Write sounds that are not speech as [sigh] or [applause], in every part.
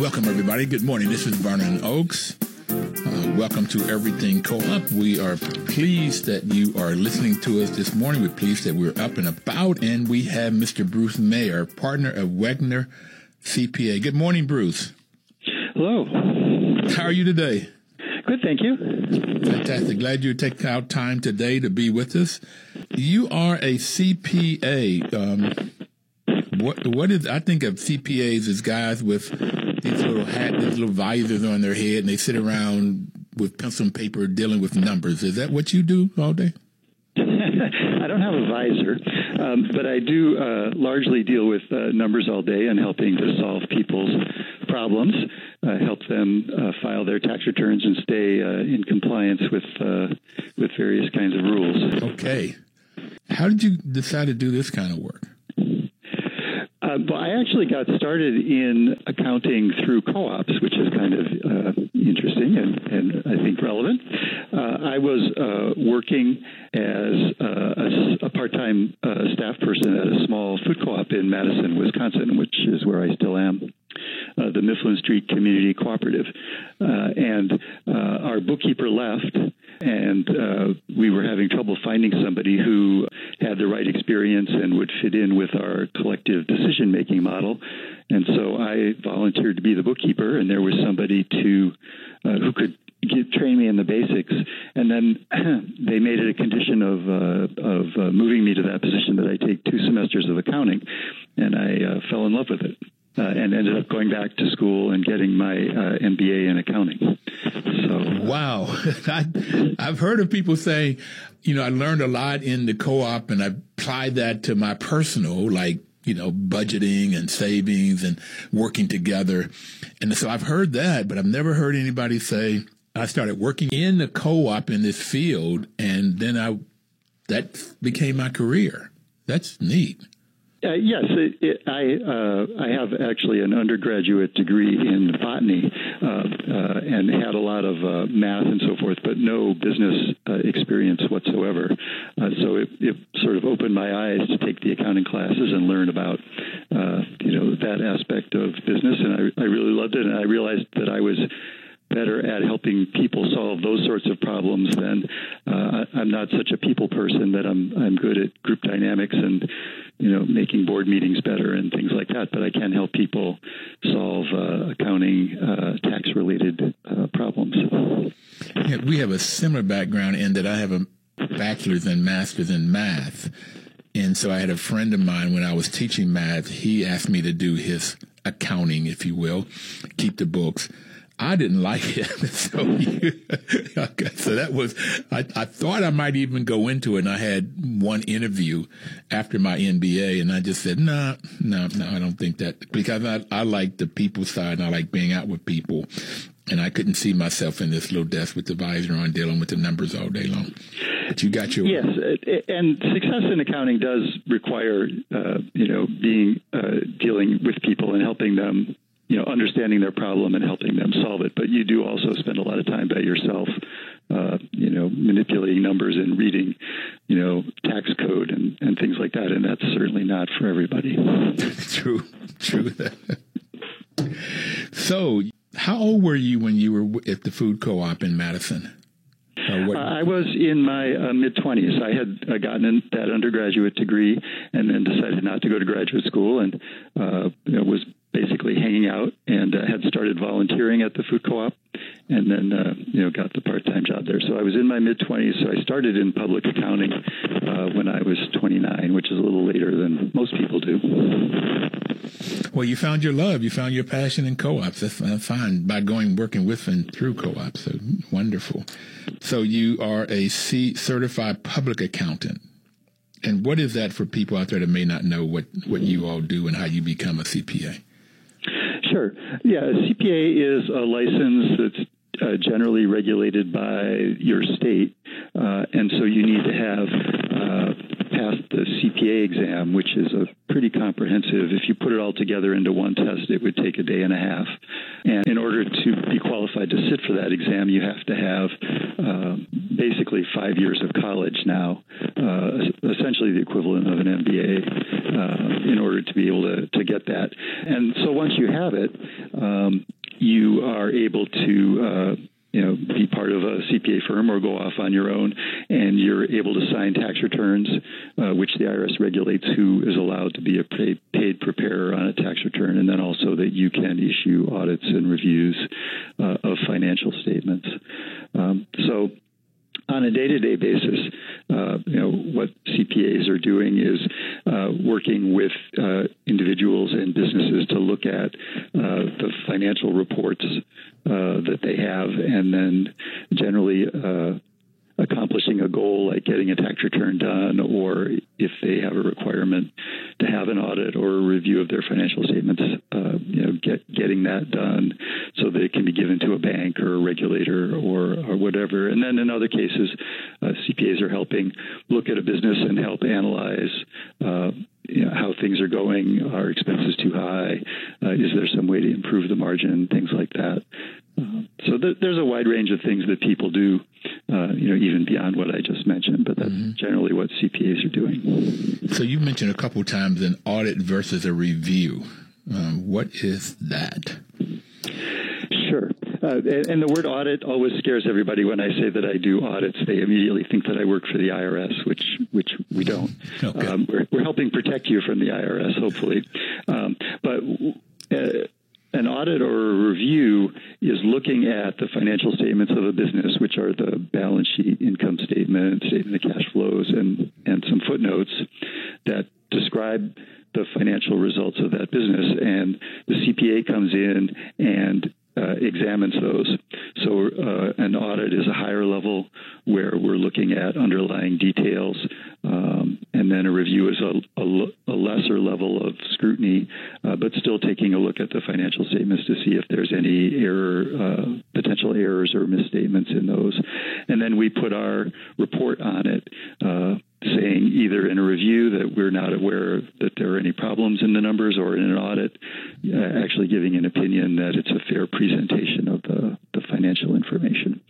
Welcome, everybody. Good morning. This is Vernon Oakes. Uh, welcome to Everything Co-op. We are pleased that you are listening to us this morning. We're pleased that we're up and about, and we have Mr. Bruce Mayer, partner of Wegner CPA. Good morning, Bruce. Hello. How are you today? Good, thank you. Fantastic. Glad you take out time today to be with us. You are a CPA. Um, what what is I think of CPAs as guys with these little hat, these little visors on their head, and they sit around with pencil and paper dealing with numbers. Is that what you do all day? [laughs] I don't have a visor, um, but I do uh, largely deal with uh, numbers all day and helping to solve people's problems, uh, help them uh, file their tax returns and stay uh, in compliance with uh, with various kinds of rules. Okay, how did you decide to do this kind of work? Uh, well, I actually got started in accounting through co-ops, which is kind of uh, interesting and, and, I think relevant. Uh, I was uh, working as uh, a, a part-time uh, staff person at a small food co-op in Madison, Wisconsin, which is where I still am. the Mifflin Street Community Cooperative, and our bookkeeper left, and we were having trouble finding somebody who had the right experience and would fit in with our collective decision making model. And so I volunteered to be the bookkeeper, and there was somebody to uh, who could get, train me in the basics. And then [clears throat] they made it a condition of uh, of uh, moving me to that position that I take two semesters of accounting, and I uh, fell in love with it. Uh, and ended up going back to school and getting my uh, MBA in accounting. So, wow, [laughs] I, I've heard of people say, you know, I learned a lot in the co-op and I applied that to my personal, like, you know, budgeting and savings and working together. And so I've heard that, but I've never heard anybody say, I started working in the co-op in this field and then I, that became my career. That's neat. Uh, yes, it, it, I uh, I have actually an undergraduate degree in botany uh, uh and had a lot of uh, math and so forth, but no business uh, experience whatsoever. so it, it, sort of opened my eyes to take the accounting classes and learn about you know that aspect of business, and I, I really loved it, and I realized that I was better at helping people solve those sorts of problems than uh, I'm not such a people person that I'm I'm good at group dynamics and you know making board meetings better and things like that. But I can help people solve uh, accounting, uh, tax related uh, problems. Yeah, we have a similar background in that I have a bachelor's and master's in math. And so I had a friend of mine when I was teaching math, he asked me to do his accounting, if you will, keep the books. I didn't like it. [laughs] so, [laughs] so that was, I, I thought I might even go into it. And I had one interview after my MBA and I just said, no, no, no, I don't think that because I, I like the people side and I like being out with people. And I couldn't see myself in this little desk with the visor on dealing with the numbers all day long. But you got your yes, and success in accounting does require uh, you know being uh, dealing with people and helping them you know, understanding their problem and helping them solve it. But you do also spend a lot of time by yourself, uh, you know, manipulating numbers and reading, you know, tax code and, and things like that. And that's certainly not for everybody. [laughs] true, true. so, how old were you when you were at the food co-op in Madison? Uh, I was in my uh, mid 20s. I had uh, gotten that undergraduate degree and then decided not to go to graduate school and uh, you know, was basically hanging out and uh, had started volunteering at the food co-op and then uh, you know got the part-time job there. So I was in my mid 20s. So I started in public accounting uh, when I was 29, which is a little later than most people do. Well, you found your love. You found your passion in co-ops. That's fine by going working with and through co-ops. So wonderful. So you are a C certified public accountant. And what is that for people out there that may not know what, what you all do and how you become a CPA? Sure. Yeah, CPA is a license that's uh, generally regulated by your state, uh, and so you need to have passed the CPA exam, which is a pretty comprehensive. If you put it all together into one test, it would take a day and a half. And in order to be qualified to sit for that exam, you have to have uh, basically five years of college now, uh, essentially the equivalent of an MBA, uh, in order to be able to, to get that. And so once you have it, um, you are able to uh, you know, be part of a CPA firm or go off on your own, and you're able to sign tax returns, uh, which the IRS regulates who is allowed to be a paid, paid, preparer on a tax return, and then also that you can issue audits and reviews uh, of financial statements. Um, so on a day-to-day basis, uh, you know what CPAs are doing is uh, working with uh, individuals and businesses to look at uh, the financial reports uh, that they have, and then generally uh, accomplishing a goal like getting a tax return done, or if they have a requirement to have an audit or a review of their financial statements, uh, you know, get, getting that done so that it can be given to a bank or a regulator or, or whatever. And then in other cases, uh, CPAs are helping look at a business and help analyze. Uh, you know, how things are going. Are expenses too high? Uh, is there some way to improve the margin? Things like that. Uh, so th- there's a wide range of things that people do, uh, you know, even beyond what I just mentioned. But that's mm-hmm. generally what CPAs are doing. So you mentioned a couple times an audit versus a review. Um, what is that? Sure. Uh, and the word audit always scares everybody when I say that I do audits. They immediately think that I work for the IRS, which which we don't. Okay. Um, we're, we're, helping protect you from the IRS, hopefully. Um, but uh, an audit or a review is looking at the financial statements of a business, which are the balance sheet, income statement, statement of cash flows, and, and some footnotes that describe the financial results of that business. And the CPA comes in and uh, examines those. So, uh, an audit is a higher level where we're looking at underlying details, um, and then a review is a, a, a lesser level of scrutiny, uh, but still taking a look at the financial statements to see if there's any error, uh, potential errors or misstatements in those. And then we put our report on it uh, saying either in a review that we're not aware that there are any problems in the numbers or in an audit, uh, actually giving an opinion that it's a fair presentation of the, the financial information.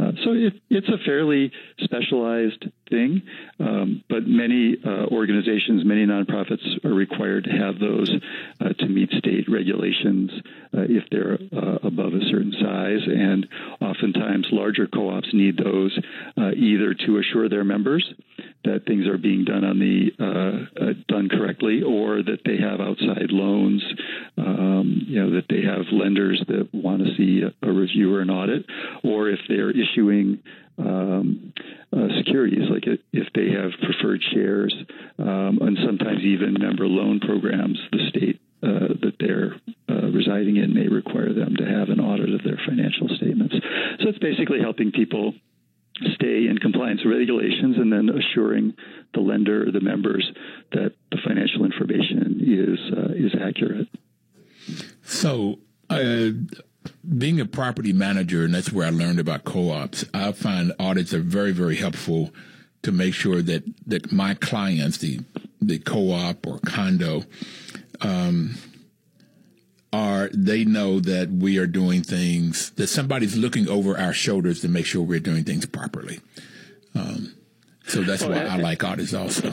Uh, so it, it's a fairly specialized thing, um, but many uh, organizations, many nonprofits are required to have those uh, to meet state regulations uh, if they're uh, above a certain size. And oftentimes, larger co ops need those uh, either to assure their members that things are being done on the done correctly, or that they have outside loans, um, you know, that they have lenders that want to see a, a review or an audit, or if they're issuing um, uh, securities, like if they have preferred shares, um, and sometimes even member loan programs, the state uh, that they're uh, residing in may require them to have an audit of their financial statements. So it's basically helping people stay in compliance with regulations and then assuring the lender or the members that the financial information is uh, is accurate. So, uh, being a property manager, and that's where I learned about co-ops, I find audits are very, very helpful to make sure that, that my clients, the the co-op or condo, um, are they know that we are doing things that somebody's looking over our shoulders to make sure we're doing things properly. Um, so that's why I like audits also.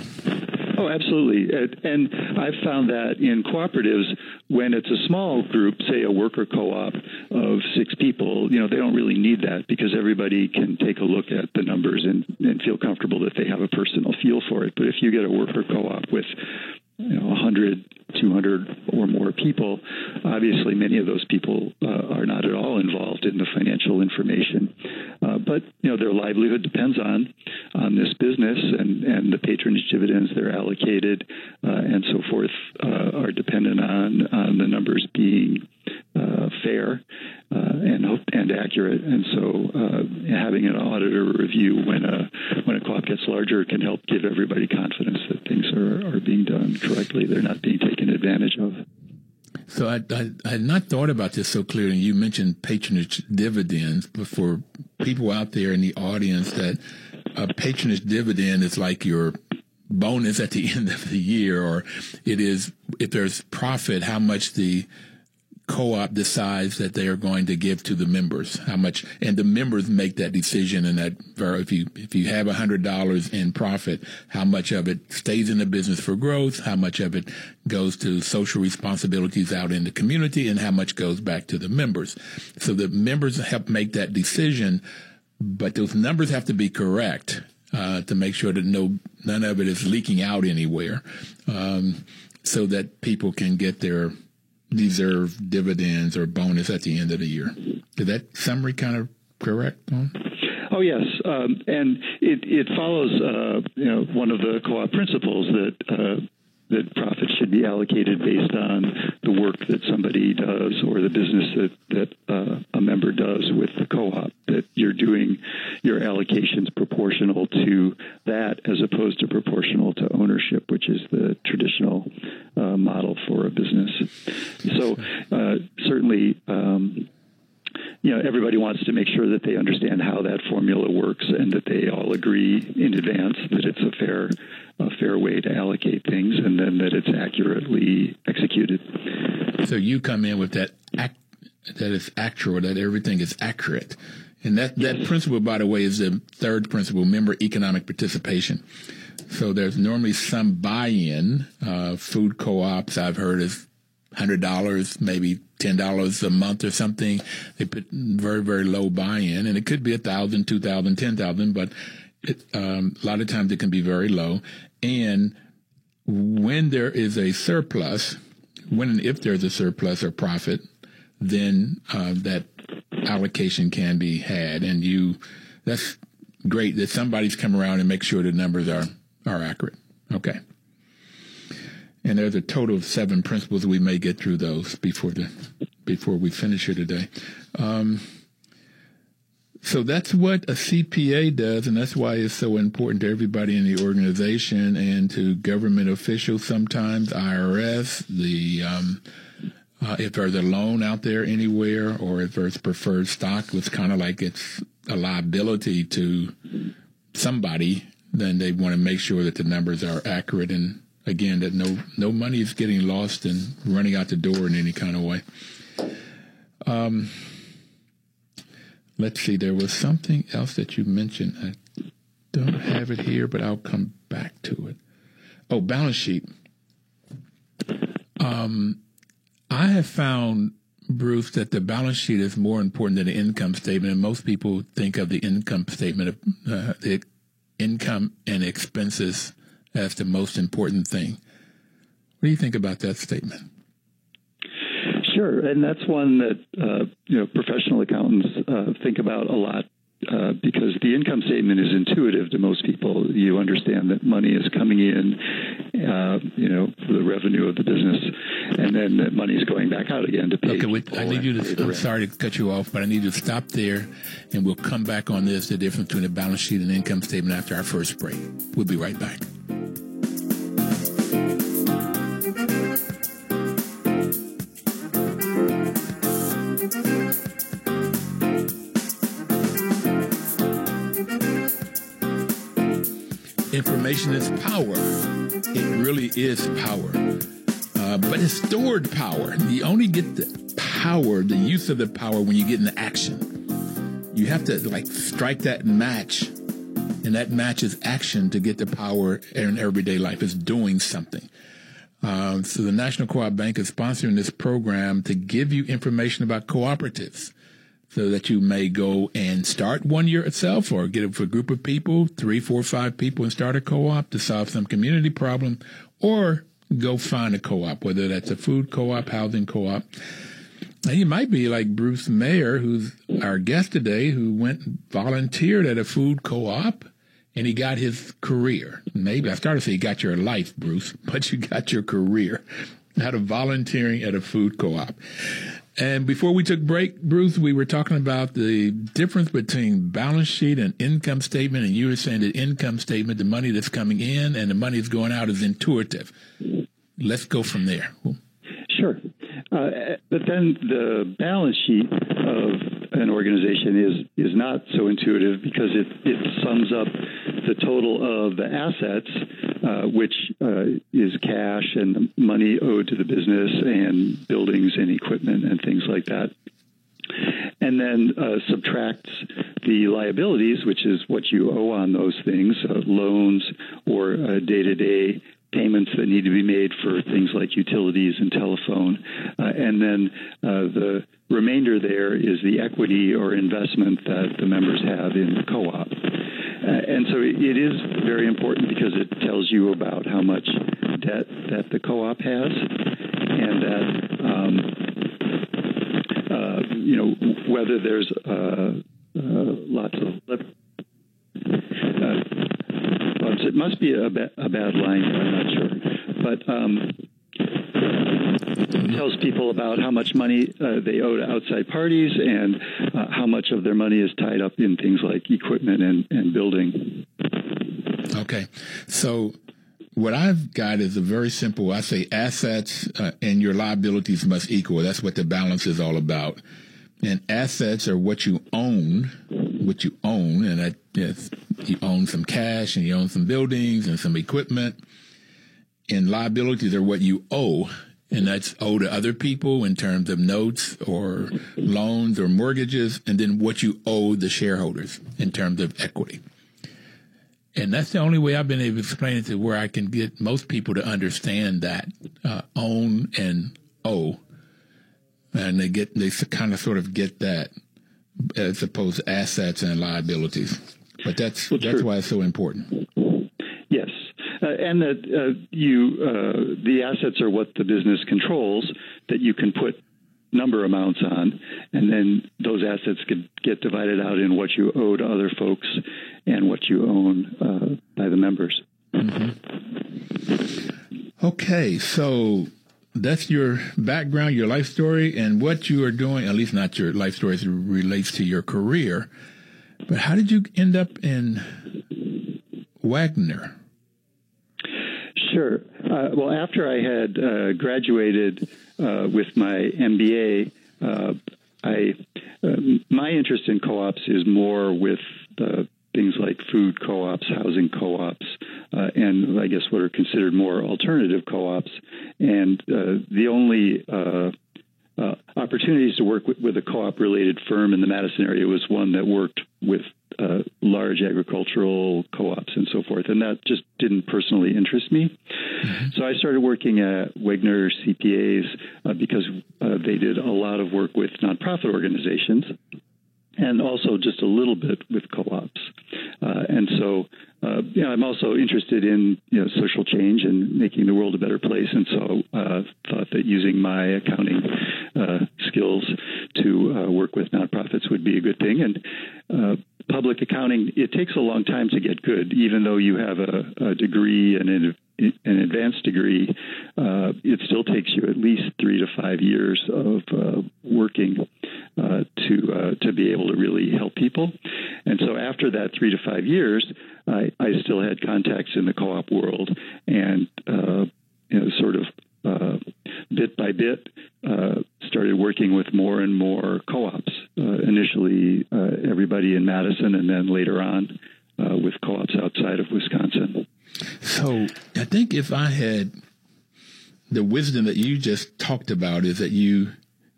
Oh, absolutely. And I've found that in cooperatives, when it's a small group, say a worker co op of six people, you know, they don't really need that because everybody can take a look at the numbers and, and feel comfortable that they have a personal feel for it. But if you get a worker co op with you know, 100, 200 or more people, obviously many of those people uh, are not at all involved in the financial information. Uh, but you know their livelihood depends on on this business and, and the patronage dividends they're allocated uh, and so forth uh, are dependent on on the numbers being uh, fair Uh, and and accurate. And so uh, having an auditor review when a when a co-op gets larger can help give everybody confidence that things are, are being done correctly. They're not being taken advantage of. So I, I, I, had not thought about this so clearly. You mentioned patronage dividends, but for people out there in the audience, that a patronage dividend is like your bonus at the [laughs] end of the year, or it is if there's profit, how much the co-op decides that they are going to give to the members? How much and the members make that decision and that if you if you have a hundred dollars in profit how much of it stays in the business for growth? How much of it goes to social responsibilities out in the community? And how much goes back to the members? So the members help make that decision but those numbers have to be correct uh, to make sure that no none of it is leaking out anywhere um, so that people can get their deserve dividends or bonus at the end of the year. Is that summary kind of correct? Oh yes, um, and it it follows uh, you know one of the co-op principles that. Uh, that profits should be allocated based on the work that somebody does or the business that that uh, a member does with the co-op. That you're doing your allocations proportional to that, as opposed to proportional to ownership, which is the traditional uh, model for a business. So uh, certainly. Um, you know, everybody wants to make sure that they understand how that formula works and that they all agree in advance that it's a fair, a fair way to allocate things, and then that it's accurately executed. So you come in with that act, that is actual, that everything is accurate. And that, that yes. principle, by the way, is the third principle, member economic participation. So there's normally some buy-in. Uh, food co-ops I've heard is hundred dollars, maybe ten dollars a month or something. They put very very low buy-in, and it could be a thousand, two thousand, ten thousand, but it, um, a lot of times it can be very low. And when there is a surplus, when and if there's a surplus or profit, then uh, that allocation can be had, and you that's great that somebody's come around and make sure the numbers are are accurate. Okay. And there's a total of seven principles. We may get through those before the before we finish here today. Um, so that's what a CPA does, and that's why it's so important to everybody in the organization and to government officials sometimes, IRS, the um, uh, if there's a loan out there anywhere or if there's preferred stock, it's kind of like it's a liability to somebody, then they want to make sure that the numbers are accurate and again that no no money is getting lost and running out the door in any kind of way. Um, let's see. There was something else that you mentioned. I don't have it here, but I'll come back to it. Oh, balance sheet. Um, I have found Bruce, that the balance sheet is more important than the income statement. And most people think of the income statement of uh, the income and expenses as the most important thing. What do you think about that statement? Sure, and that's one that uh, you know professional accountants uh, think about a lot uh, because the income statement is intuitive to most people. You understand that money is coming in, uh, you know, for the revenue of the business, and then that money is going back out again to pay. Okay, wait, I need you to. I'm sorry to cut you off, but I need you to stop there, and we'll come back on this: the difference between a balance sheet and income statement after our first break. We'll be right back. Information is power. It really is power. Uh, but it's stored power. You only get the power, the use of the power when you get into action. You have to like strike that match, and that match is action to get the power in everyday life. It's doing something. Uh, so the National Co-op Bank is sponsoring this program to give you information about cooperatives so that you may go and start one yourself or get a group of people, three, four, five people, and start a co-op to solve some community problem, or go find a co-op, whether that's a food co-op, housing co-op. Now, you might be like Bruce Mayer, who's our guest today, who went and volunteered at a food co-op and he got his career. Maybe I started to say you got your life, Bruce, [laughs] but you got your career out of volunteering at a food co-op. And before we took break, Bruce, we were talking about the difference between balance sheet and income statement. And you were saying that income statement, the money that's coming in and the money that's going out is intuitive. Let's go from there. Sure. Uh, but then the balance sheet of an organization is, is not so intuitive because it, it sums up the total of the assets, uh, which uh, is cash and money owed to the business and buildings and equipment and things like that. And then uh, subtracts the liabilities, which is what you owe on those things, uh, loans or day to day payments that need to be made for things like utilities and telephone. Uh, and then uh, the remainder there is the equity or investment that the members have in the co op. Uh, and so it is very important because it tells you about how much debt that the co-op has, and that um, uh, you know whether there's uh, uh lots of. Uh, it must be a, ba- a bad line. I'm not sure, but. Um, tells people about how much money uh, they owe to outside parties and uh, how much of their money is tied up in things like equipment and, and building. Okay. So what I've got is a very simple, I say assets uh, and your liabilities must equal. That's what the balance is all about. And assets are what you own, what you own, and that yes, you own some cash and you own some buildings and some equipment. And liabilities are what you owe, and that's owed to other people in terms of notes or loans or mortgages, and then what you owe the shareholders in terms of equity. And that's the only way I've been able to explain it to where I can get most people to understand that uh, own and owe, and they get they kind of sort of get that as opposed to assets and liabilities. But that's well, that's why it's so important. Uh, and that uh, you uh, the assets are what the business controls that you can put number amounts on, and then those assets could get divided out in what you owe to other folks and what you own uh, by the members. Mm-hmm. Okay, so that's your background, your life story, and what you are doing. At least not your life story as relates to your career. But how did you end up in Wegner? Sure. Uh, well, after I had uh, graduated uh, with my MBA, uh, I uh, my interest in co-ops is more with things like food co-ops, housing co-ops, uh, and I guess what are considered more alternative co-ops. And the only opportunities to work with, with a co-op related firm in the Madison area was one that worked with uh, large agricultural co-ops and so forth, and that just didn't personally interest me. Mm-hmm. So I started working at Wegner CPAs uh, because uh, they did a lot of work with nonprofit organizations and also just a little bit with co-ops. Uh, and so, uh, I'm also interested in you know social change and making the world a better place. And so, uh, thought that using my accounting uh, skills to uh, work with nonprofits would be a good thing. And uh, public accounting, it takes a long time to get good, even though you have a, a degree and an, an advanced degree. Uh, it still takes you at least three to five years of uh, working uh, to uh, to be able to really help people. And so after that three to five years, I, I still had contacts in the co-op world and uh, you know, sort of uh, bit by bit, started working with more and more co-ops. Initially, everybody in Madison, and then later on with co-ops outside of Wisconsin. So, I think if I had the wisdom that you just talked about, is that you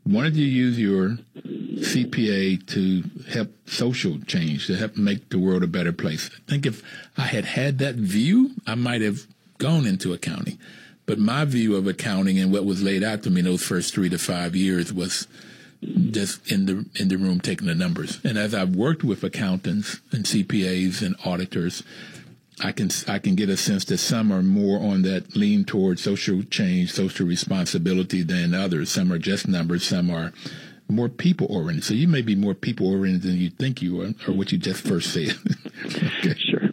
wanted to use your CPA to help social change, to help make the world a better place. I think if I had had that view, I might have gone into accounting. But my view of accounting and what was laid out to me in those first three to five years was just in the in the room taking the numbers. And as I've worked with accountants and CPAs and auditors, I can I can get a sense that some are more on that lean towards social change, social responsibility than others. Some are just numbers. Some are more people oriented. So you may be more people oriented than you think you are, or what you just first said. [laughs] okay. Sure.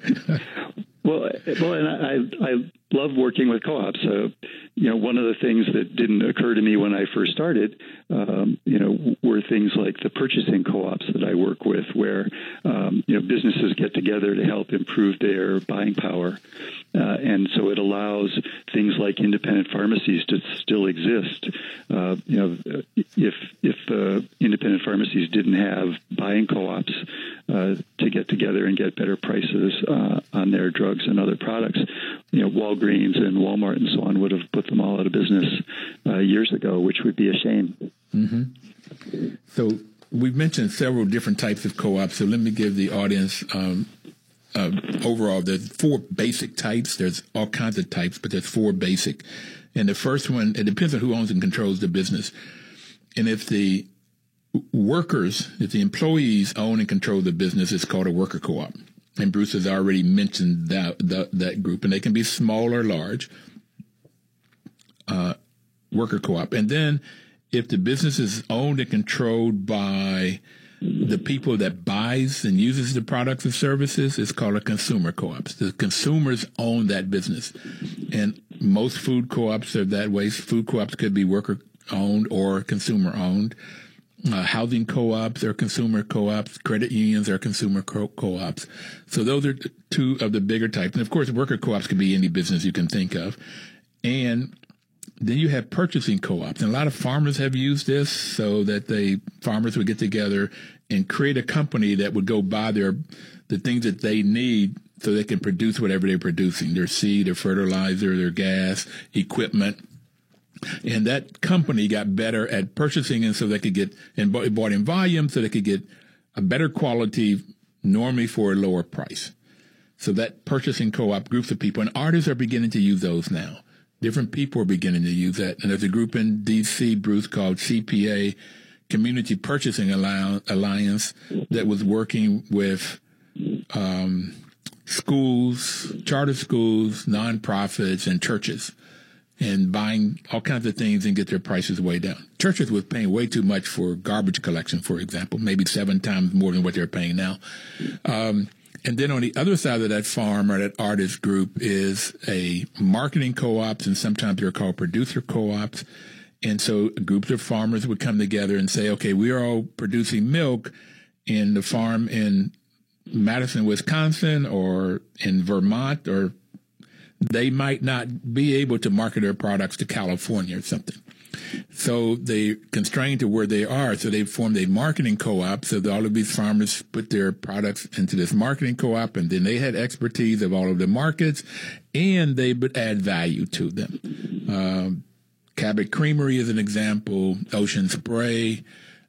well, well, and I I love working with co-ops. Uh, you know, one of the things that didn't occur to me when I first started, um, you know, were things like the purchasing co-ops that I work with, where um, you know businesses get together to help improve their buying power, uh, and so it allows things like independent pharmacies to still exist. Uh, you know, if if uh, independent pharmacies didn't have buying co-ops uh, to get together and get better prices uh, on their drugs and other products, you know, Walgreens and Walmart and so on would have put them all out of business uh, years ago, which would be a shame. Mm-hmm. So we've mentioned several different types of co-ops. So let me give the audience um, uh, overall. There's four basic types. There's all kinds of types, but there's four basic. And the first one, it depends on who owns and controls the business. And if the workers, if the employees own and control the business, it's called a worker co-op and Bruce has already mentioned that that, that group, and they can be small or large. Uh, worker co-op, and then if the business is owned and controlled by the people that buys and uses the products and services, it's called a consumer co-op. The consumers own that business, and most food co-ops are that way. Food co-ops could be worker owned or consumer owned uh, housing co-ops or consumer co-ops, credit unions or consumer co- ops So those are two of the bigger types. And of course, worker co-ops can be any business you can think of. And then you have purchasing co-ops. And a lot of farmers have used this so that they, farmers would get together and create a company that would go buy their, the things that they need so they can produce whatever they're producing, their seed, their fertilizer, their gas, equipment and that company got better at purchasing, and so they could get and bought in volume, so they could get a better quality, normally for a lower price. So that purchasing co-op groups of people, and artists are beginning to use those now. Different people are beginning to use that, and there's a group in D.C. Bruce called CPA, Community Purchasing Alliance, that was working with um, schools, charter schools, nonprofits, and churches and buying all kinds of things and get their prices way down. Churches was paying way too much for garbage collection, for example, maybe seven times more than what they're paying now. Um, and then on the other side of that farm or that artist group is a marketing co-ops, and sometimes they're called producer co-ops. And so groups of farmers would come together and say, okay, we are all producing milk in the farm in Madison, Wisconsin, or in Vermont, or they might not be able to market their products to California or something. So they constrained to where they are. So they formed a marketing co-op. So all of these farmers put their products into this marketing co-op, and then they had expertise of all of the markets, and they would add value to them. Um, Cabot Creamery is an example. Ocean Spray.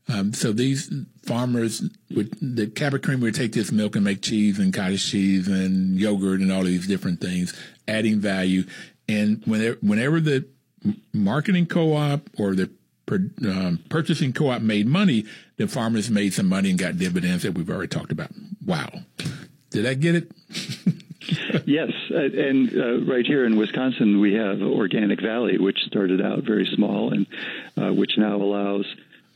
Um, so these farmers would the Cabot Creamery would take this milk and make cheese and cottage cheese and yogurt and all these different things, adding value. And whenever, whenever the marketing co-op or the um, purchasing co-op made money, the farmers made some money and got dividends that we've already talked about. Wow, did I get it? [laughs] yes, and uh, right here in Wisconsin, we have Organic Valley, which started out very small and uh, which now allows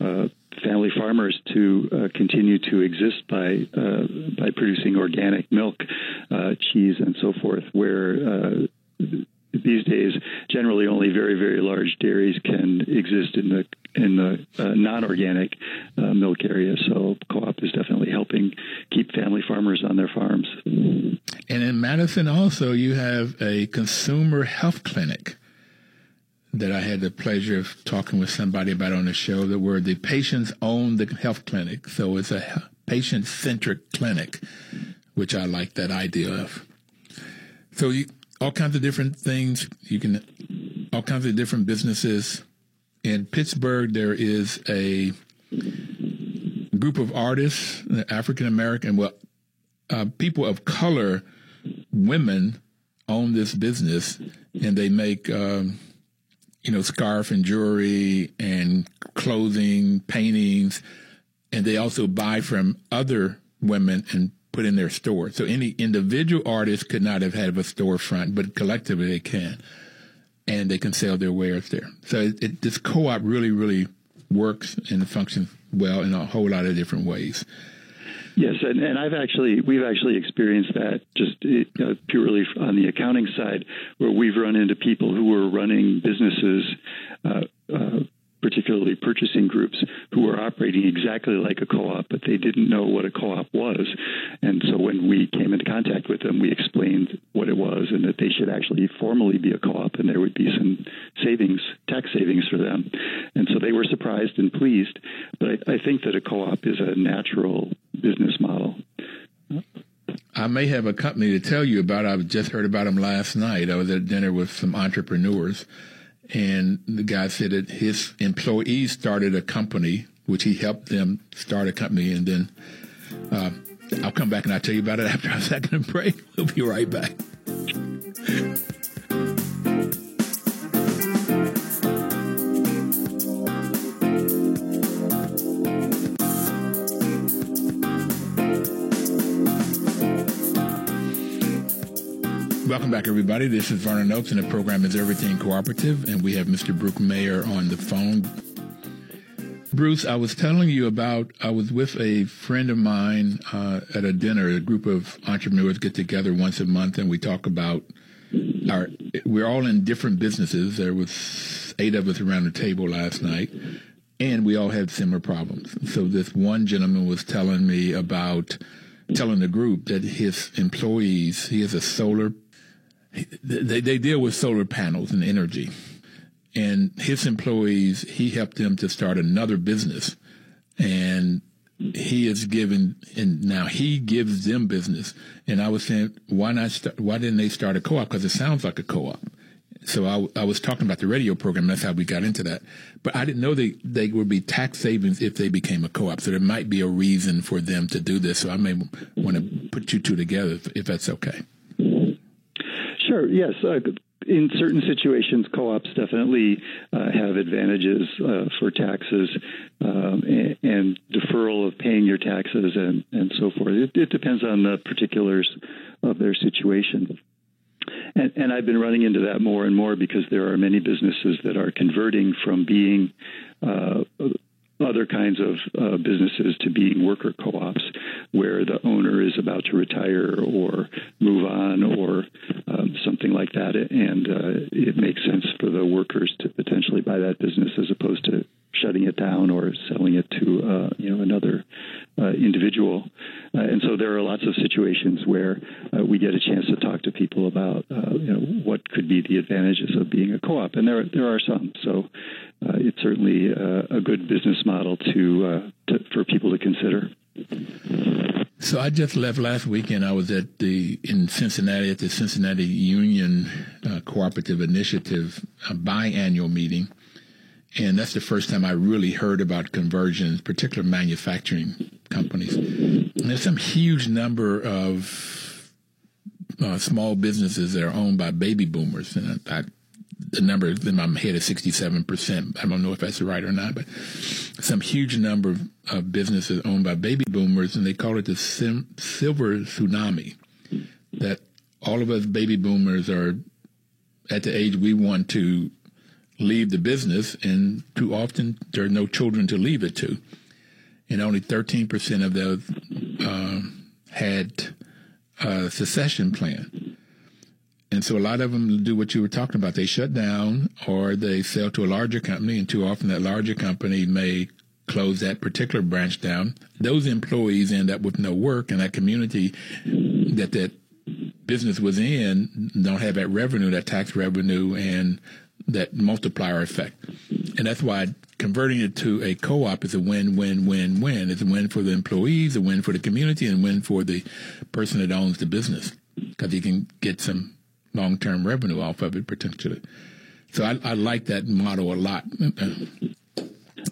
uh, family farmers to uh, continue to exist by uh, by producing organic milk, uh, cheese, and so forth. Where these days, generally only very very large dairies can exist in the in the uh, non-organic uh, milk area. So co-op is definitely helping keep family farmers on their farms. And in Madison, also, you have a consumer health clinic that I had the pleasure of talking with somebody about on the show that where the patients own the health clinic. So it's a patient centric clinic, which I like that idea of. So you, all kinds of different things. You can, all kinds of different businesses. In Pittsburgh, there is a group of artists, African American, well, uh, people of color, women own this business and they make, um, you know, scarf and jewelry and clothing, paintings, and they also buy from other women and put in their store. So any individual artist could not have had a storefront, but collectively they can, and they can sell their wares there. So it, it, this co-op really, really works and functions well in a whole lot of different ways. Yes, and, and I've actually we've actually experienced that just uh, purely on the accounting side, where we've run into people who were running businesses. Uh, uh, particularly purchasing groups who were operating exactly like a co-op, but they didn't know what a co-op was. And so when we came into contact with them, we explained what it was and that they should actually formally be a co-op and there would be some savings, tax savings for them. And so they were surprised and pleased. But I, I think that a co-op is a natural business model. I may have a company to tell you about. I just heard about them last night. I was at dinner with some entrepreneurs and the guy said that his employees started a company, which he helped them start a company, and then uh, I'll come back and I'll tell you about it [laughs] after a second break. We'll be right back. Welcome back, everybody. This is Vernon Oakes, and the program is Everything Cooperative, and we have Mr. Brooke Mayer on the phone. Bruce, I was telling you about, I was with a friend of mine uh, at a dinner. A group of entrepreneurs get together once a month, and we talk about our, we're all in different businesses. There was eight of us around the table last night, and we all had similar problems. So this one gentleman was telling me about telling the group that his employees, he has a solar they, they deal with solar panels and energy. And his employees, he helped them to start another business. And he is given, and now he gives them business. And I was saying, why not start, why didn't they start a co-op? Because it sounds like a co-op. So I, I was talking about the radio program. That's how we got into that. But I didn't know they, they would be tax savings if they became a co-op. So there might be a reason for them to do this. So I may want to put you two together if, if that's okay. Sure. Yes. Uh, in certain situations, co-ops definitely uh, have advantages uh, for taxes um, and, and, deferral of paying your taxes and, and so forth. It, it, depends on the particulars of their situation. And, and, I've been running into that more and more because there are many businesses that are converting from being uh, other kinds of uh, businesses to being worker co-ops where the owner is about to retire or move on or um, something like that. And uh, it makes sense for the workers to potentially buy that business as opposed to shutting it down or selling it to uh, you know another uh, individual. Uh, and so there are lots of situations where uh, we get a chance to talk to people about uh, you know what could be the advantages of being a co-op, and there there are some. So uh, it's certainly a good business model to, to for people to consider. So I just left last weekend. I was at the in Cincinnati at the Cincinnati Union uh, Cooperative Initiative biannual meeting, and that's the first time I really heard about conversions, particular manufacturing companies. And there's some huge number of uh, small businesses that are owned by baby boomers, and I, the number in my head is 67%. I don't know if that's right or not, but some huge number of businesses owned by baby boomers, and they call it the sim- silver tsunami. That all of us baby boomers are at the age we want to leave the business, and too often there are no children to leave it to. And only 13% of those uh, had a secession plan. And so a lot of them do what you were talking about. They shut down or they sell to a larger company, and too often that larger company may close that particular branch down. Those employees end up with no work, and that community that that business was in don't have that revenue, that tax revenue, and that multiplier effect. And that's why converting it to a co-op is a win, win, win, win. It's a win for the employees, a win for the community, and a win for the person that owns the business because he can get some long-term revenue off of it potentially. So I, I like that model a lot.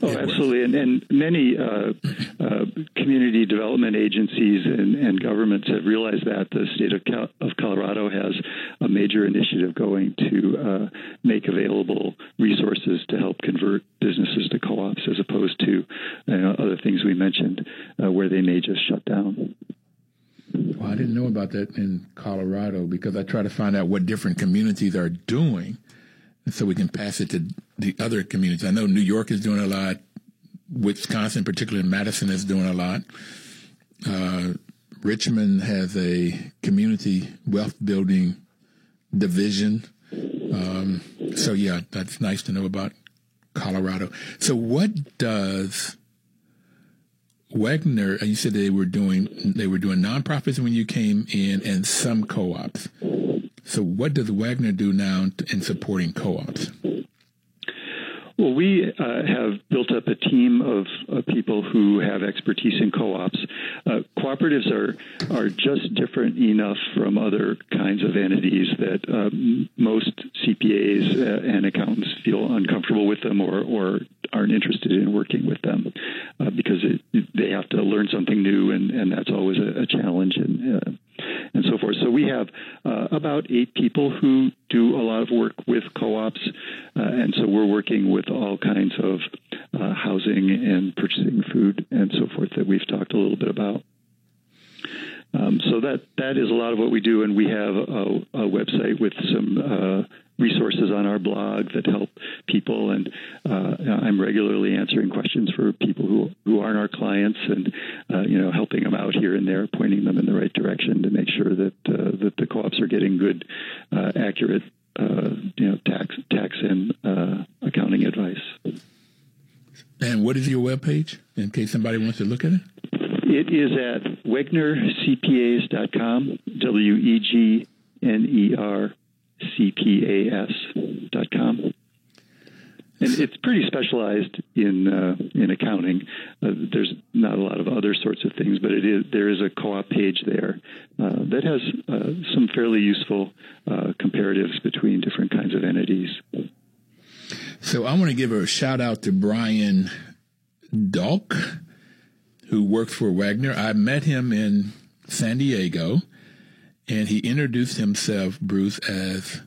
Oh, absolutely. And, and many uh, uh, community development agencies and, and, governments have realized that. The state of, Cal- of Colorado has a major initiative going to uh, make available resources to help convert businesses to co ops as opposed to other things we mentioned uh, where they may just shut down. Well, I didn't know about that in Colorado because I try to find out what different communities are doing, so we can pass it to the other communities. I know New York is doing a lot. Wisconsin, particularly Madison, is doing a lot. Uh, Richmond has a community wealth building division. Um, so yeah, that's nice to know about Colorado. So what does Wegner? You said they were doing they were doing nonprofits when you came in, and some co-ops. So what does Wegner do now in supporting co-ops? Well, we uh, have built up a team of uh, people who have expertise in co-ops. Uh, cooperatives are are just different enough from other kinds of entities that um, most CPAs uh, and accountants feel uncomfortable with them or, or aren't interested in working with them uh, because it, they have to learn something new, and, and that's always a, a challenge. And so forth. So we have uh, about eight people who do a lot of work with co-ops, uh, and so we're working with all kinds of uh, housing and purchasing food and so forth that we've talked a little bit about. Um, so that that is a lot of what we do, and we have a, a website with some uh, resources on our blog that help people, and uh, I'm regularly answering questions for people who who aren't our clients, and uh, you know helping them out here and there, pointing them in the right direction to make sure that uh, that the co-ops are getting good, uh, accurate, uh, you know tax tax and accounting advice. And what is your webpage in case somebody wants to look at it? It is at wegnercpas.com, W E G N E R C P A S.com. And it's pretty specialized in uh, in accounting. Uh, there's not a lot of other sorts of things, but it is there is a co-op page there uh, that has uh, some fairly useful uh, comparatives between different kinds of entities. So I want to give a shout out to Brian Dalk who works for Wegner. I met him in San Diego, and he introduced himself, Bruce, as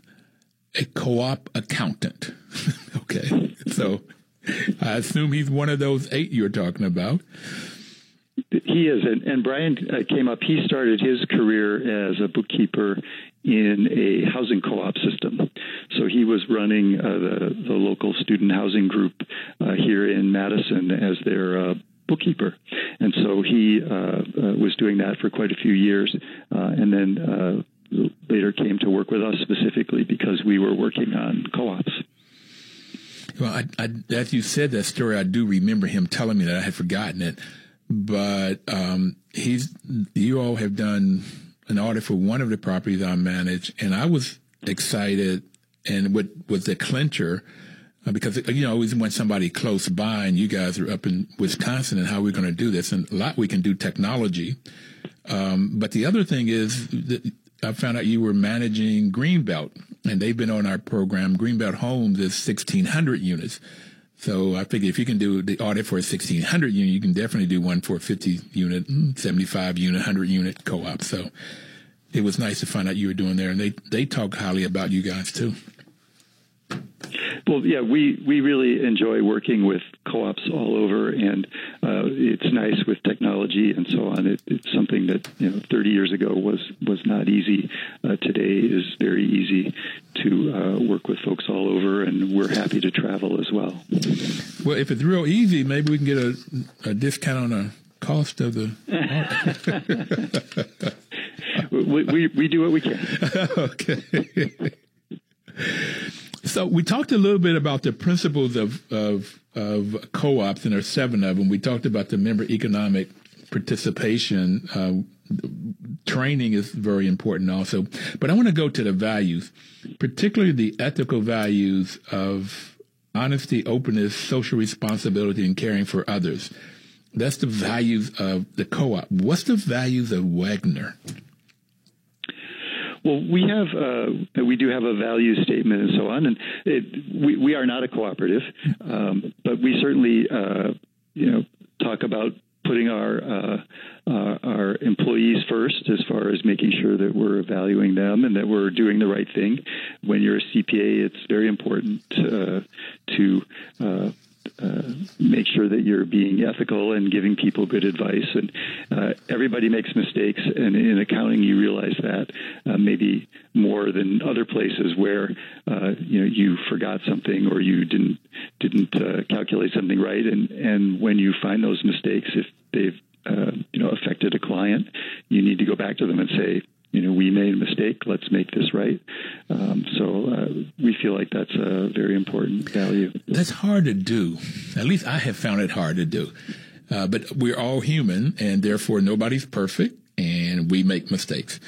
a co-op accountant. [laughs] okay, so I assume he's one of those eight you're talking about. He is, and, and Brian uh, came up. He started his career as a bookkeeper in a housing co-op system. So he was running uh, the the local student housing group uh, here in Madison as their uh, bookkeeper. And so he uh, uh, was doing that for quite a few years, uh, and then later came to work with us specifically because we were working on co-ops. Well, I, I, as you said that story, I do remember him telling me that I had forgotten it. But um, he's you all have done an audit for one of the properties I manage, and I was excited. And what was the clincher because you know even when somebody close by, and you guys are up in Wisconsin, and how we're going to do this, and a lot we can do technology. Um, but the other thing is I found out you were managing Greenbelt, and they've been on our program. Greenbelt Homes is sixteen hundred units. So I figured if you can do the audit for a 1600 unit, you can definitely do one for a 50 unit, mm, 75 unit, 100 unit co-op. So it was nice to find out you were doing there, and they they talk highly about you guys too. Well, yeah, we, we really enjoy working with co-ops all over, and uh, it's nice with technology and so on. It, it's something that you know 30 years ago was was not easy. Uh, today is very easy to uh, work with folks all over, and we're happy to travel as well. Well, if it's real easy, maybe we can get a, a discount on the cost of the. [laughs] [laughs] we, we, we do what we can. [laughs] okay. So we talked a little bit about the principles of of, of co-ops, and there's seven of them. We talked about the member economic participation. Uh, training is very important also, but I want to go to the values, particularly the ethical values of honesty, openness, social responsibility, and caring for others. That's the values of the co-op. What's the values of Wegner? Well, we have uh, we do have a value statement and so on, and it, we we are not a cooperative, um, but we certainly uh, you know talk about putting our uh, uh, our employees first as far as making sure that we're valuing them and that we're doing the right thing. When you're a CPA, it's very important uh, to uh, make sure that you're being ethical and giving people good advice. And uh, everybody makes mistakes, and in accounting, you realize that uh, maybe more than other places where uh, you know you forgot something or you didn't didn't uh, calculate something right. And and when you find those mistakes, if they've you know affected a client, you need to go back to them and say, you know, we made a mistake. Let's make this right. Um, so uh, we feel like that's a very important value. That's hard to do. At least I have found it hard to do. Uh, but we're all human, and therefore nobody's perfect, and we make mistakes.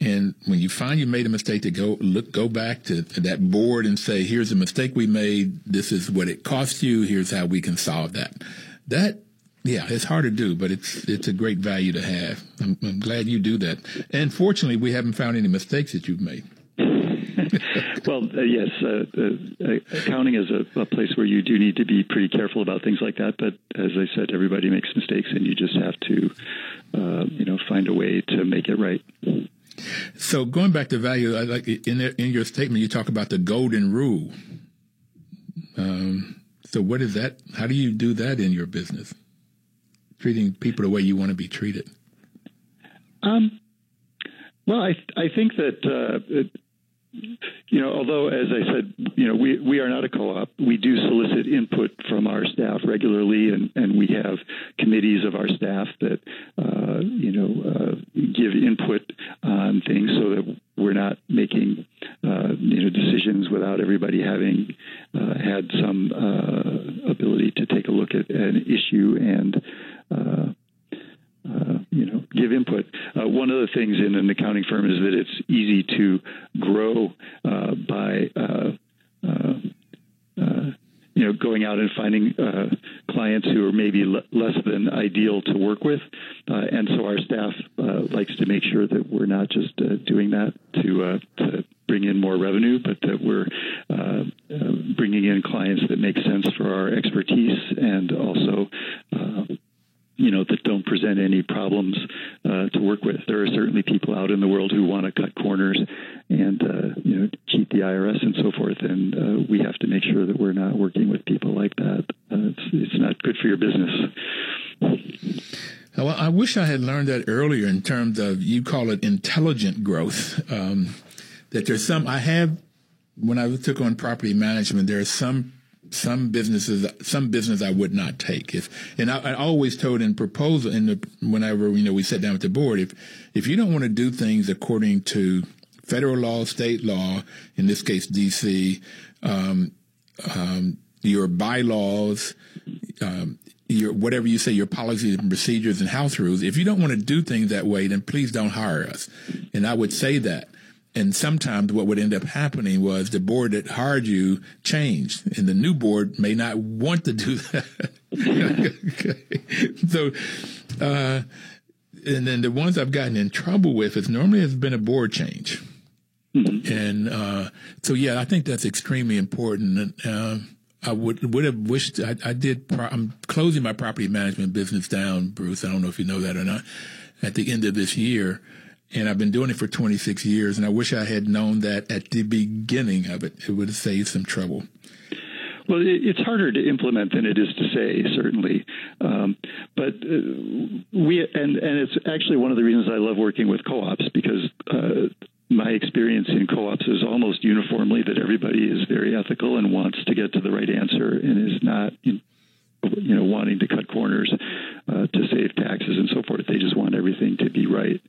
And when you find you made a mistake, to go look, go back to, that board and say, "Here's a mistake we made. This is what it cost you. Here's how we can solve that." That yeah, it's hard to do, but it's it's a great value to have. I'm, I'm glad you do that. And fortunately, we haven't found any mistakes that you've made. [laughs] well, uh, yes, uh, uh, accounting is a, a, place where you do need to be pretty careful about things like that. But as I said, everybody makes mistakes, and you just have to, uh, you know, find a way to make it right. So going back to value, I like in there, in your statement, you talk about the golden rule. Um, so what is that? How do you do that in your business? Treating people the way you want to be treated? Um, well, I I think that uh, it, you know, although as I said, you know, we we are not a co-op. We do solicit input from our staff regularly, and and we have committees of our staff that uh, you know uh, give input on things so that we're not making uh, you know decisions without everybody having uh, had some uh, ability to take a look at an issue and give input. Uh, one of the things in an accounting firm is that it's easy to grow uh, by, uh, uh, you know, going out and finding clients who are maybe l- less than ideal to work with, and so our staff likes to make sure that we're not just doing that to to bring in more revenue, but that we're uh, uh, bringing in clients that make sense for our expertise and also uh, you know, that don't present any problems uh, work with. There are certainly people out in the world who want to cut corners and uh, you know cheat the IRS and so forth, and uh, we have to make sure that we're not working with people like that. Uh, it's it's not good for your business. Well, I wish I had learned that earlier in terms of you call it intelligent growth. Um, that there's some I have when I took on property management. There are some some businesses, some business I would not take. If and I, I always told in proposal in the whenever you know we sat down with the board, if if you don't want to do things according to federal law, state law, in this case D.C., um, um, your bylaws, um, your whatever you say, your policies and procedures and house rules. If you don't want to do things that way, then please don't hire us. And I would say that and sometimes what would end up happening was the board that hired you changed, and the new board may not want to do that. [laughs] so, uh, and then the ones I've gotten in trouble with is normally has been a board change. Mm-hmm. And uh, so, yeah, I think that's extremely important. Uh, I would would have wished I, I did. Pro- I'm closing my property management business down, Bruce. I don't know if you know that or not. At the end of this year, and I've been doing it for 26 years. And I wish I had known that at the beginning of it. It would have saved some trouble. Well, it's harder to implement than it is to say, certainly. Um, but uh, we, and, and it's actually one of the reasons I love working with co ops because uh, my experience in co-ops is almost uniformly that everybody is very ethical and wants to get to the right answer and is not you know wanting to cut corners uh, to save taxes and so forth. They just want everything to be right,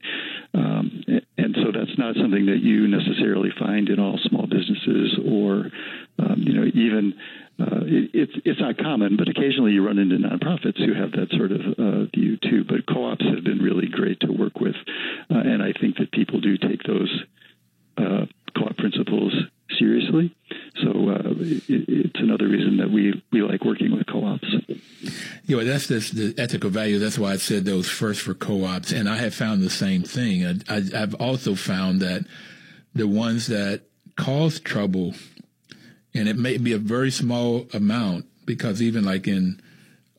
um, and so that's not something that you necessarily find in all small businesses or um, you know even. Uh, it, it's it's not common, but occasionally you run into nonprofits who have that sort of uh, view too. But co-ops have been really great to work with, uh, and I think that people do take those uh, co-op principles seriously. So uh, it, it's another reason that we, we like working with co-ops. Yeah, well, that's this, the ethical value. That's why I said those first for co-ops, and I have found the same thing. I, I, I've also found that the ones that cause trouble, and it may be a very small amount, because even like in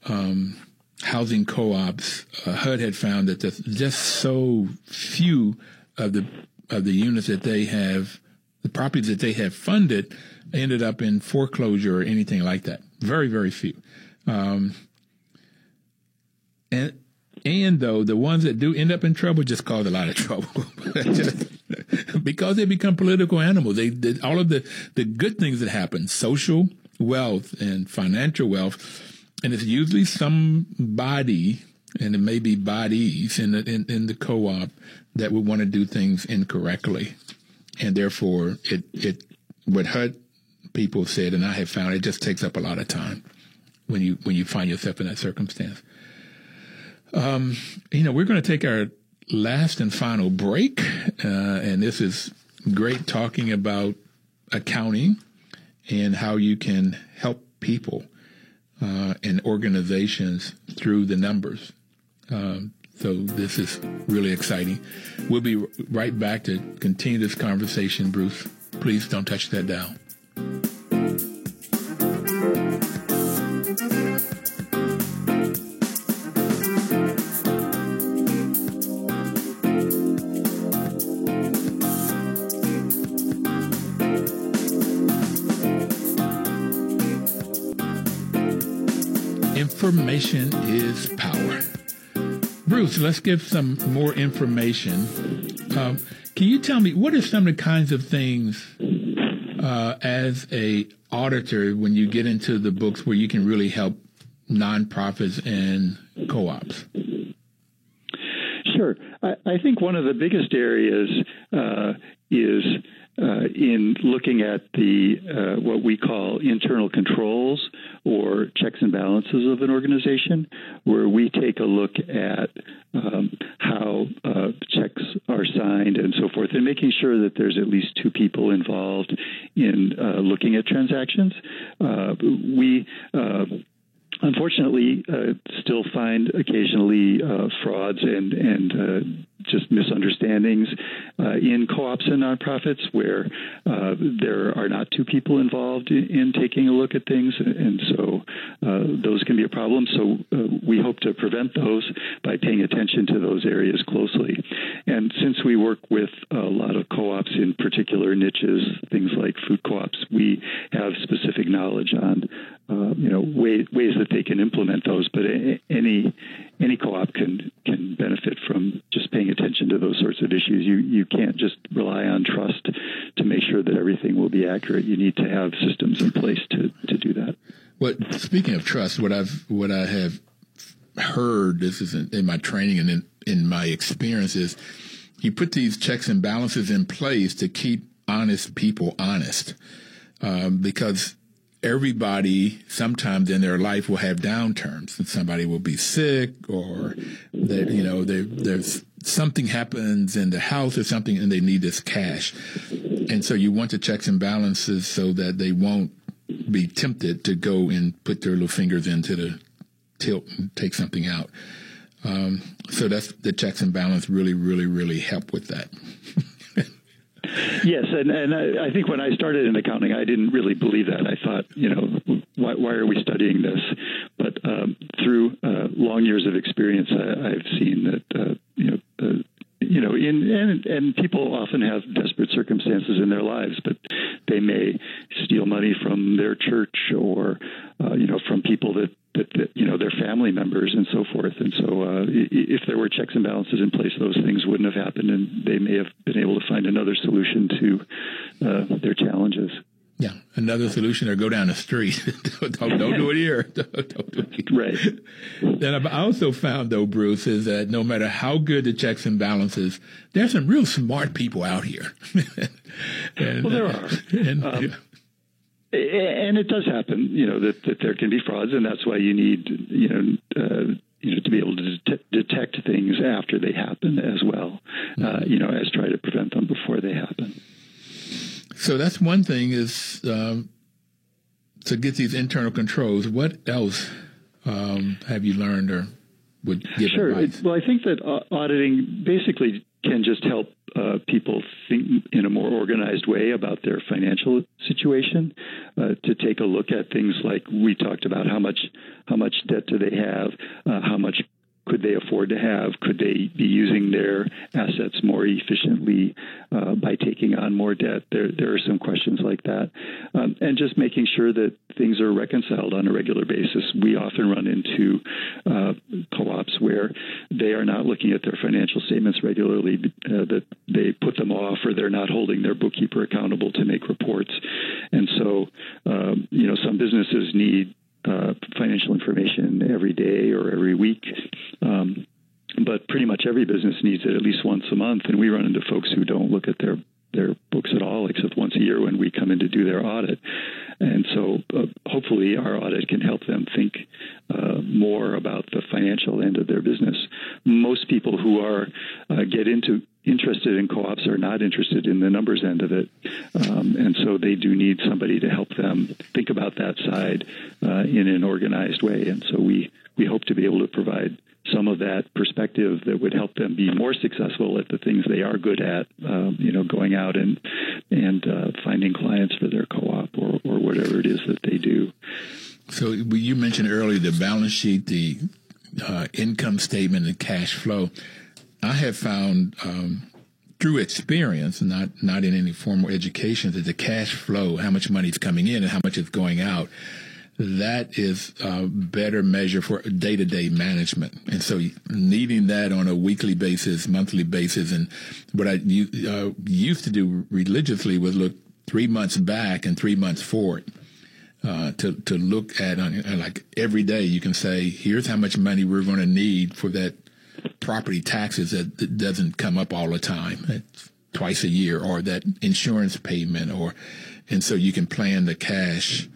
um, housing co-ops, uh, HUD had found that there's just so few of the of the units that they have the properties that they have funded ended up in foreclosure or anything like that. Very, very few. Um, and and though the ones that do end up in trouble just cause a lot of [laughs] trouble because they become political animals. They, they, all of the the good things that happen, social wealth and financial wealth, and it's usually somebody, and it may be bodies in the in, in the co-op that would want to do things incorrectly, and therefore it it would hurt people said, and I have found it just takes up a lot of time when you when you find yourself in that circumstance. Um, you know, we're going to take our last and final break, uh, and this is great talking about accounting and how you can help people uh, and organizations through the numbers. Um, so this is really exciting. We'll be right back to continue this conversation, Bruce. Please don't touch that dial. Information is power. Bruce, let's give some more information. Um, can you tell me what are some of the kinds of things uh, as a auditor when you get into the books where you can really help nonprofits and co-ops? Sure. I, I think one of the biggest areas uh, is uh, in looking at the uh, what we call internal controls or checks and balances of an organization, where we take a look at um, how uh, checks are signed and so forth, and making sure that there's at least two people involved in uh, looking at transactions. Uh, we uh, unfortunately uh, still find occasionally uh, frauds and and uh, just misunderstandings uh, in co-ops and nonprofits where uh, there are not two people involved in, in, taking a look at things, and so uh, those can be a problem. So we hope to prevent those by paying attention to those areas closely. And since we work with a lot of co-ops in particular niches, things like food co-ops, we have specific knowledge on uh, you know ways, ways that they can implement those. But any any co-op can can benefit from just paying attention to those sorts of issues. You you can't just rely on trust to make sure that everything will be accurate. You need to have systems in place to to do that. What speaking of trust, what I've what I have heard this is in, in my training and in, in my experiences, you put these checks and balances in place to keep honest people honest, um, because everybody sometimes in their life will have downturns. And somebody will be sick or that you know there's something happens in the house or something and they need this cash. And so you want the checks and balances so that they won't be tempted to go and put their little fingers into the tilt and take something out. Um, so that's the checks and balance really really really help with that [laughs] Yes, and and I, I, think when I started in accounting, I didn't really believe that. I thought, you know, why, why are we studying this? But um, through uh, long years of experience, I, have seen that uh, you know. Uh, you know, in and and people often have desperate circumstances in their lives, but they may steal money from their church or, uh, you know, from people that that, that, you know their family members and so forth. And so, uh, if there were checks and balances in place, those things wouldn't have happened, and they may have been able to find another solution to uh, their challenges. Yeah, another solution or go down the street. [laughs] don't, don't, don't, do it here. [laughs] Don't, do it here. Right. Then I also found though, Bruce, is that no matter how good the checks and balances, there's some real smart people out here. [laughs] and, well, there are. And, um, yeah and it does happen, you know, that, that there can be frauds, and that's why you need, you know, uh, you know, to be able to det- detect things after they happen as well, uh, mm-hmm. you know, as try to prevent them before they happen. So that's one thing is um, to get these internal controls. What else um, have you learned or would give you? sure. advice? Well, I think that auditing basically can just help uh, people think in a more organized way about their financial situation. Uh, to take a look at things like we talked about how much how much debt do they have, uh, how much could they afford to have? Could they be using their assets more efficiently uh, by taking on more debt? There, there are some questions like that. Um, and just making sure that things are reconciled on a regular basis. We often run into uh, co where they are not looking at their financial statements regularly, uh, that they put them off or they're not holding their bookkeeper accountable to make reports. And so, um, you know, some businesses need uh, financial information every day or every week. Um, but pretty much every business needs it at least once a month, and we run into folks who don't look at their their books at all, except once a year when we come in to do their audit. And so, uh, hopefully, our audit can help them think uh, more about the financial end of their business. Most people who are uh, get into interested in co-ops are not interested in the numbers end of it, um, and so they do need somebody to help them think about that side uh, in an organized way. And so we we hope to be able to provide some of that perspective that would help them be more successful at the things they are good at. Um, you know, going out and and uh, finding clients for their co-op or, or whatever it is that they do. So you mentioned earlier the balance sheet, the uh, income statement, and cash flow. I have found um, through experience, not not in any formal education, that the cash flow, how much money is coming in and how much is going out, that is a better measure for day to day management. And so needing that on a weekly basis, monthly basis, and what I uh, used to do religiously was look three months back and three months forward. Uh, to to look at uh, like every day, you can say, here's how much money we're going to need for that property taxes that, that doesn't come up all the time. It's twice a year or that insurance payment or, and so you can plan the cash.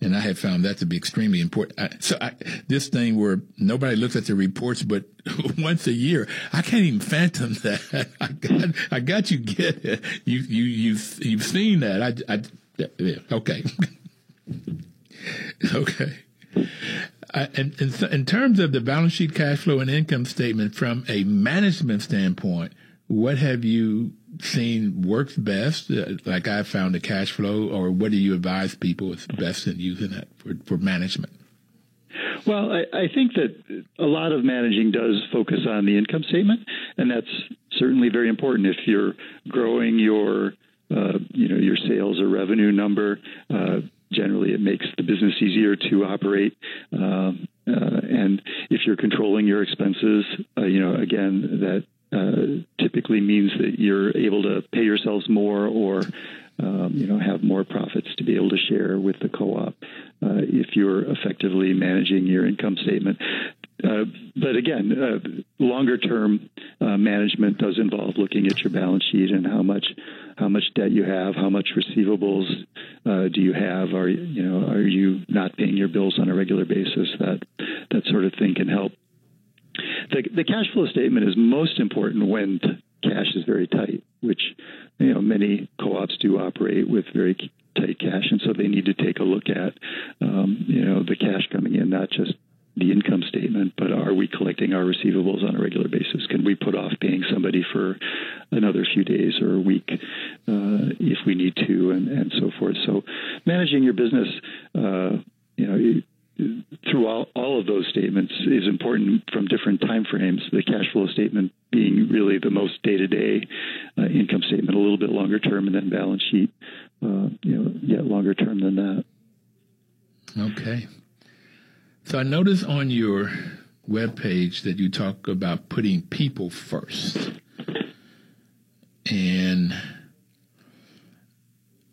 And I have found that to be extremely important. I, so I, this thing where nobody looks at the reports, but [laughs] once a year, I can't even phantom [laughs] that. I got, I got you get it. You, you, you've, you've seen that. I, I yeah, okay. [laughs] [laughs] okay. Uh, in, in, in, terms of the balance sheet, cash flow, and income statement from a management standpoint, what have you seen works best? Uh, like I found the cash flow, or what do you advise people is best in using that for, for management? Well, I, I, think that a lot of managing does focus on the income statement, and that's certainly very important. If you're growing your, uh, you know, your sales or revenue number, uh, generally it makes the business easier to operate. Um, uh, and if you're controlling your expenses, uh, you know, again, that uh, typically means that you're able to pay yourselves more or um, you know have more profits to be able to share with the co-op uh, if you're effectively managing your income statement. Uh, but again, uh, longer term uh, management does involve looking at your balance sheet and how much how much debt you have, how much receivables uh, do you have, are you know are you not paying your bills on a regular basis? That that sort of thing can help. The, the cash flow statement is most important when cash is very tight, which you know many co-ops do operate with very tight cash, and so they need to take a look at um, you know the cash coming in, not just the income statement, but are we collecting our receivables on a regular basis? Can we put off paying somebody for another few days or a week uh, if we need to, and, and so forth? So, managing your business, uh, you know, through all, all of those statements is important from different time frames. The cash flow statement being really the most day to day income statement, a little bit longer term, and then balance sheet, uh, you know, yet longer term than that. Okay. So I noticed on your webpage that you talk about putting people first. And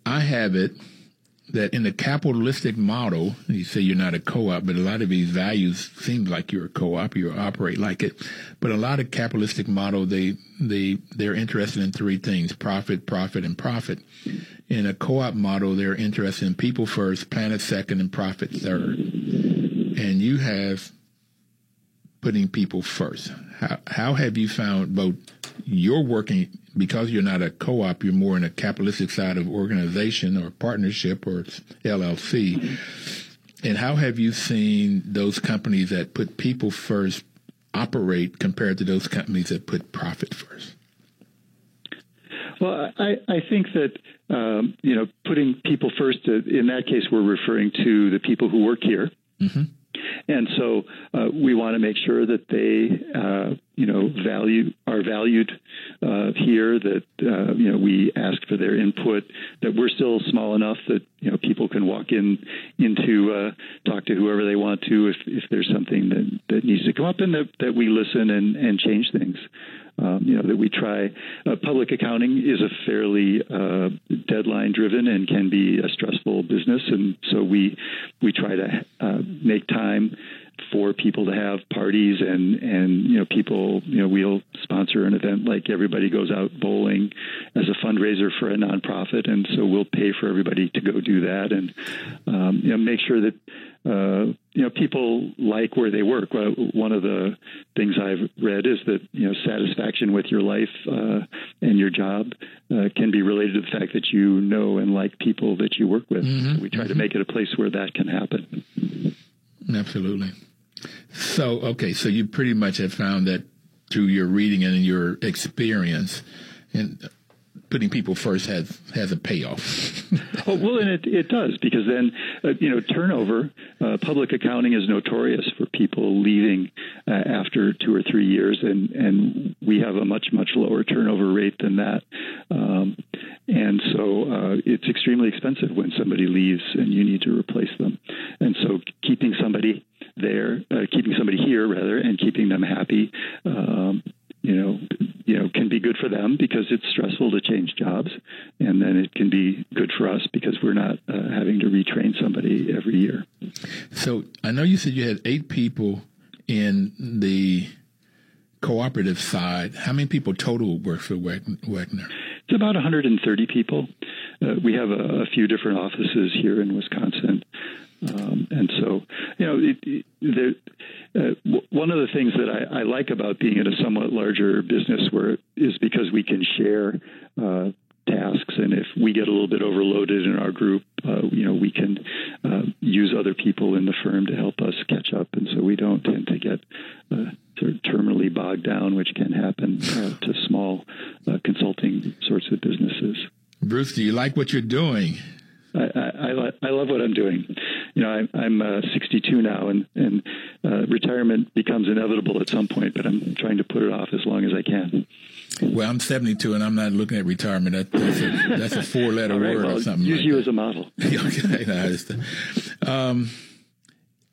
I have it that in the capitalistic model, you say you're not a co-op, but a lot of these values seem like you're a co-op, you operate like it. But a lot of capitalistic model, they they they're interested in three things: profit, profit, and profit. In a co-op model, they're interested in people first, planet second, and profit third and you have putting people first. How how have you found both you're working because you're not a co-op, you're more in a capitalistic side of organization or partnership or LLC. And how have you seen those companies that put people first operate compared to those companies that put profit first? Well, I, I think that um, you know putting people first. Uh, in that case, we're referring to the people who work here. Mm-hmm and so uh, we want to make sure that they, uh, you know, value are valued uh, here. That uh, you know we ask for their input. That we're still small enough that you know people can walk in into uh, talk to whoever they want to if if there's something that that needs to come up, and that that we listen and and change things um, you know that we try. Uh, public accounting is a fairly uh, deadline driven and can be a stressful business, and so we we try to uh, make time for people to have parties and and you know people you know we'll sponsor an event like everybody goes out bowling as a fundraiser for a nonprofit and so we'll pay for everybody to go do that and um, you know make sure that uh, you know people like where they work. one of the things I've read is that you know satisfaction with your life uh, and your job uh, can be related to the fact that you know and like people that you work with. Mm-hmm. we try mm-hmm. to make it a place where that can happen. Absolutely. So, okay, so you pretty much have found that through your reading and your experience, and putting people first has has a payoff. [laughs] oh, well, and it, it does because then uh, you know turnover. Uh, public accounting is notorious for people leaving uh, after two or three years, and and we have a much much lower turnover rate than that. Um, and so uh, it's extremely expensive when somebody leaves and you need to replace them. And so keeping somebody there, uh, keeping somebody here rather, and keeping them happy. Um, you know, you know, can be good for them because it's stressful to change jobs, and then it can be good for us because we're not uh, having to retrain somebody every year. So I know you said you had eight people in the cooperative side. How many people total work for Wegner? It's about 130 people. Uh, we have a, a, few different offices here in Wisconsin. Um, and so, you know, it, it, uh, w- one of the things that I, I, like about being in a somewhat larger business where is because we can share uh, tasks, and if we get a little bit overloaded in our group, uh, you know, we can uh, use other people in the firm to help us catch up, and so we don't tend to get uh, sort of terminally bogged down, which can happen uh, to small consulting sorts of businesses. Bruce, do you like what you're doing? I, I, I, love what I'm doing. You know, I, I'm uh, 62 now, and and uh, retirement becomes inevitable at some point. But I'm trying to put it off as long as I can. Well, I'm 72, and I'm not looking at retirement. That, that's a that's a four letter [laughs] right, word well, or something. Use like you that. as a model. [laughs] okay, um,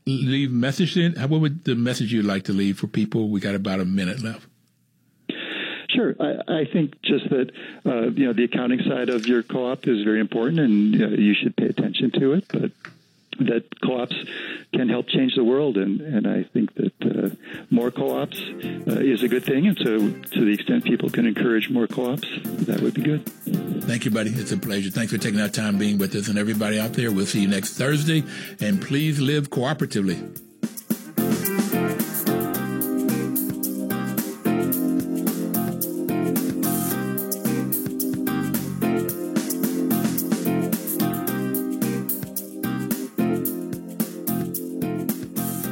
leave message in. What would the message you'd like to leave for people? We got about a minute left. Sure, I, I think just that uh, you know the accounting side of your co-op is very important, and you, know, you should pay attention to it. But that co-ops can help change the world, and, and I think that uh, more co-ops uh, is a good thing. And so, to the extent people can encourage more co-ops, that would be good. Thank you, buddy. It's a pleasure. Thanks for taking our time being with us, and everybody out there. We'll see you next Thursday, and please live cooperatively.